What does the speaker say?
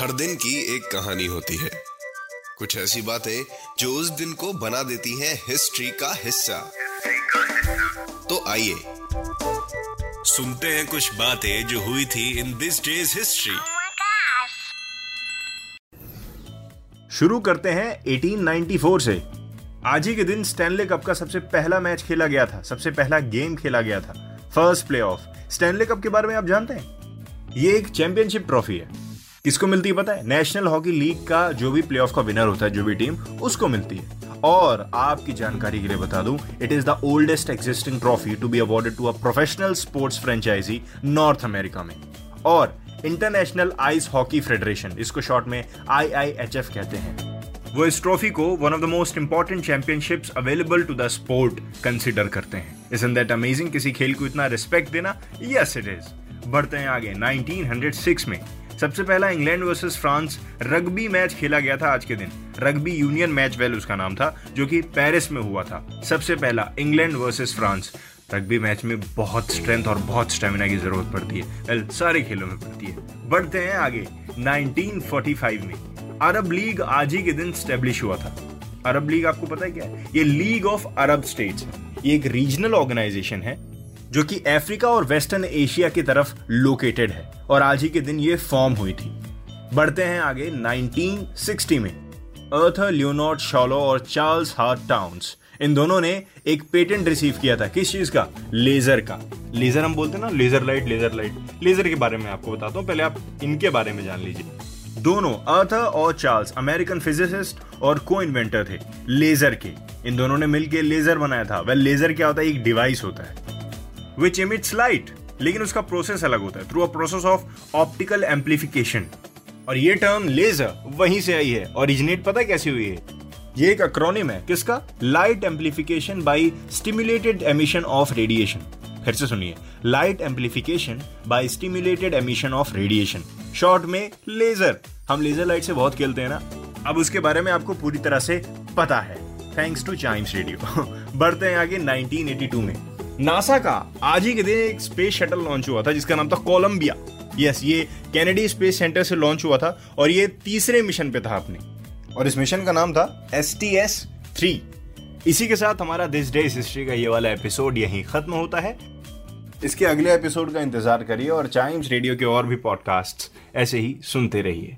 हर दिन की एक कहानी होती है। कुछ ऐसी बातें जो उस दिन को बना देती हैं हिस्ट्री का हिस्सा। तो आइए सुनते हैं कुछ बातें जो हुई थी इन दिस डेज़ हिस्ट्री! शुरू करते हैं 1894 से। आज ही के दिन स्टैनले कप का सबसे पहला मैच खेला गया था सबसे पहला गेम खेला गया था। फ़र्स्ट प्लेऑफ स्टैनले कप के बारे में आप जानते हैं? ये एक चैंपियनशिप ट्रॉफी है। किसको मिलती है पता है? नेशनल हॉकी लीग का जो भी प्लेऑफ का विनर होता है, जो भी टीम, उसको मिलती है। और आपकी जानकारी के लिए बता दूँ it is the oldest existing trophy to be awarded to a professional sports franchise North America में। और इंटरनेशनल आइस हॉकी फेडरेशन इसको शॉर्ट में आईआईएचएफ कहते हैं। वो इस ट्रॉफी को one of the most important championships available to the sport consider करते हैं। इज़ दैट अमेजिंग किसी खेल को इतना रिस्पेक्ट देना? यस इट इज़ बढ़ते हैं आगे 1906 में। सबसे पहला England versus France rugby match खेला गया था आज के दिन। रग्बी यूनियन मैच वेल उसका नाम था, जो कि पेरिस में हुआ था। सबसे पहला England versus France. Rugby match में बहुत स्ट्रेंथ और बहुत स्टेमिना की ज़रूरत पड़ती है। वेल, सारे खेलों में पड़ती है। बढ़ते हैं आगे 1945 में। अरब लीग आज ही के दिन स्टेब्लिश हुआ था। अरब लीग आपको पता है क्या है? ये लीग ऑफ़ अरब स्टेट्स ये एक रीजनल ऑर्गेनाइजेशन है। जो कि अफ्रीका और वेस्टर्न एशिया की तरफ़ लोकेटेड है। और आज ही के दिन ये फॉर्म हुई थी। बढ़ते हैं आगे 1960 में। अर्थर लियोनॉर्ड शॉलो और चार्ल्स हार्ट टाउन्स। इन दोनों ने एक पेटेंट रिसीव किया था। किस चीज़ का? लेजर का। लेजर हम बोलते हैं ना, laser light laser light. Laser के बारे में आपको बताता हूँ। पहले आप इनके बारे में जान लीजिए। दोनों, अर्थर और चार्ल्स, अमेरिकन फिजिसिस्ट और को इन्वेंटर थे। लेजर के। इन दोनों ने मिलकर लेजर बनाया था। वेल, लेजर क्या होता है? एक डिवाइस होता है। विच इमिट्स लाइट लेकिन उसका प्रोसेस अलग होता है through a process of optical amplification और ये टर्म लेजर वहीं से आई है ओरिजिनेट पता कैसे हुई है? ये एक अक्रोनिम है, किसका? Light amplification by stimulated emission of radiation फिर से सुनिए light amplification by stimulated emission of radiation short में लेजर हम लेजर लाइट से बहुत खेलते हैं ना? अब उसके बारे में आपको पूरी तरह से पता है। थैंक्स टू चाइम्स रेडियो बढ़ते हैं आगे 1982 में। नासा का आज ही के दिन एक स्पेस शटल लॉन्च हुआ था, जिसका नाम था कोलंबिया यस ये कैनेडी स्पेस सेंटर से लॉन्च हुआ था और ये तीसरे मिशन पे था अपने। और इस मिशन का नाम था एस टी एस थ्री इसी के साथ हमारा दिस डे हिस्ट्री का ये वाला एपिसोड यहीं खत्म होता है। इसके अगले एपिसोड का इंतज़ार करिए और चाइम्स रेडियो के और भी पॉडकास्ट ऐसे ही सुनते रहिए।